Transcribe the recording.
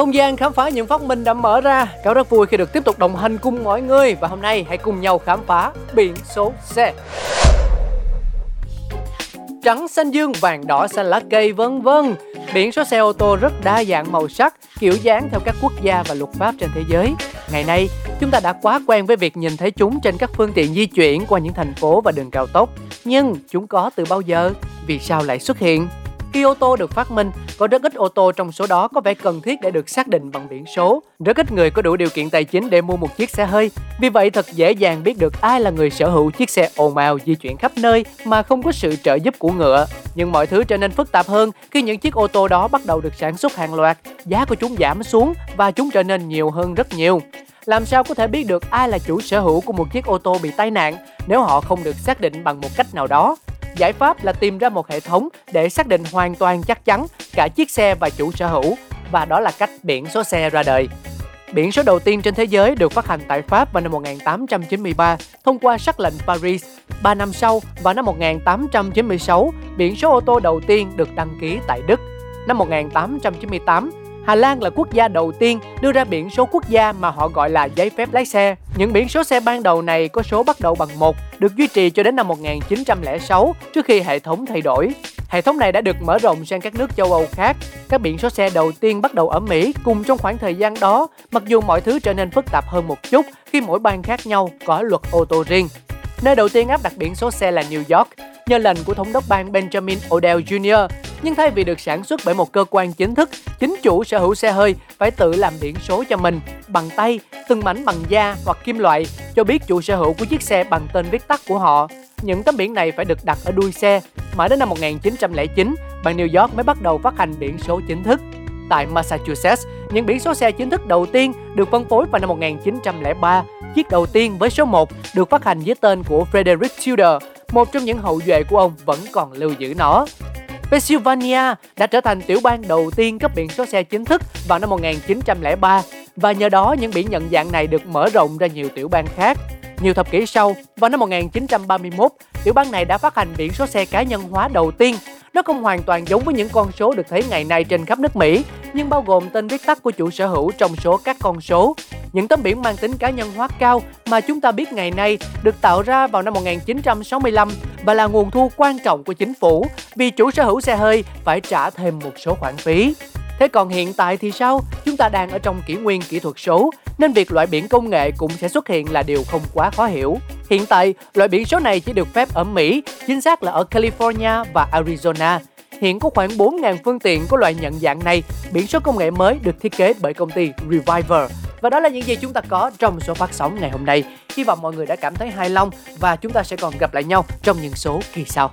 Không gian khám phá những phát minh đã mở ra. Cáo rất vui khi được tiếp tục đồng hành cùng mọi người và hôm nay hãy cùng nhau khám phá biển số xe. Trắng xanh dương, vàng đỏ xanh lá cây vân vân. Biển số xe ô tô rất đa dạng màu sắc, kiểu dáng theo các quốc gia và luật pháp trên thế giới. Ngày nay, chúng ta đã quá quen với việc nhìn thấy chúng trên các phương tiện di chuyển qua những thành phố và đường cao tốc. Nhưng chúng có từ bao giờ? Vì sao lại xuất hiện? Khi ô tô được phát minh, có rất ít ô tô trong số đó có vẻ cần thiết để được xác định bằng biển số. Rất ít người có đủ điều kiện tài chính để mua một chiếc xe hơi. Vì vậy thật dễ dàng biết được ai là người sở hữu chiếc xe ồn ào di chuyển khắp nơi mà không có sự trợ giúp của ngựa. Nhưng mọi thứ trở nên phức tạp hơn khi những chiếc ô tô đó bắt đầu được sản xuất hàng loạt, giá của chúng giảm xuống và chúng trở nên nhiều hơn rất nhiều. Làm sao có thể biết được ai là chủ sở hữu của một chiếc ô tô bị tai nạn nếu họ không được xác định bằng một cách nào đó? Giải pháp là tìm ra một hệ thống để xác định hoàn toàn chắc chắn cả chiếc xe và chủ sở hữu và đó là cách biển số xe ra đời. Biển số đầu tiên trên thế giới được phát hành tại Pháp vào năm 1893 thông qua sắc lệnh Paris. Ba năm sau, vào năm 1896, biển số ô tô đầu tiên được đăng ký tại Đức. Năm 1898, Hà Lan là quốc gia đầu tiên đưa ra biển số quốc gia mà họ gọi là giấy phép lái xe. Những biển số xe ban đầu này có số bắt đầu bằng 1, được duy trì cho đến năm 1906 trước khi hệ thống thay đổi. Hệ thống này đã được mở rộng sang các nước châu Âu khác. Các biển số xe đầu tiên bắt đầu ở Mỹ cùng trong khoảng thời gian đó, mặc dù mọi thứ trở nên phức tạp hơn một chút khi mỗi bang khác nhau có luật ô tô riêng. Nơi đầu tiên áp đặt biển số xe là New York, nhờ lệnh của thống đốc bang Benjamin Odell Jr. Nhưng thay vì được sản xuất bởi một cơ quan chính thức, chính chủ sở hữu xe hơi phải tự làm biển số cho mình bằng tay, từng mảnh bằng da hoặc kim loại, cho biết chủ sở hữu của chiếc xe bằng tên viết tắt của họ. Những tấm biển này phải được đặt ở đuôi xe. Mãi đến năm 1909, bang New York mới bắt đầu phát hành biển số chính thức. Tại Massachusetts, những biển số xe chính thức đầu tiên được phân phối vào năm 1903. Chiếc đầu tiên với số 1 được phát hành dưới tên của Frederick Tudor, một trong những hậu duệ của ông vẫn còn lưu giữ nó. Pennsylvania đã trở thành tiểu bang đầu tiên cấp biển số xe chính thức vào năm 1903 và nhờ đó những biển nhận dạng này được mở rộng ra nhiều tiểu bang khác. Nhiều thập kỷ sau, vào năm 1931, tiểu bang này đã phát hành biển số xe cá nhân hóa đầu tiên. Nó không hoàn toàn giống với những con số được thấy ngày nay trên khắp nước Mỹ, nhưng bao gồm tên viết tắt của chủ sở hữu trong số các con số. Những tấm biển mang tính cá nhân hóa cao mà chúng ta biết ngày nay được tạo ra vào năm 1965 và là nguồn thu quan trọng của chính phủ vì chủ sở hữu xe hơi phải trả thêm một số khoản phí. Thế còn hiện tại thì sao? Chúng ta đang ở trong kỷ nguyên kỹ thuật số, nên việc loại biển công nghệ cũng sẽ xuất hiện là điều không quá khó hiểu. Hiện tại, loại biển số này chỉ được phép ở Mỹ, chính xác là ở California và Arizona. Hiện có khoảng 4.000 phương tiện có loại nhận dạng này. Biển số công nghệ mới được thiết kế bởi công ty Reviver. Và đó là những gì chúng ta có trong số phát sóng ngày hôm nay. Hy vọng mọi người đã cảm thấy hài lòng và chúng ta sẽ còn gặp lại nhau trong những số kỳ sau.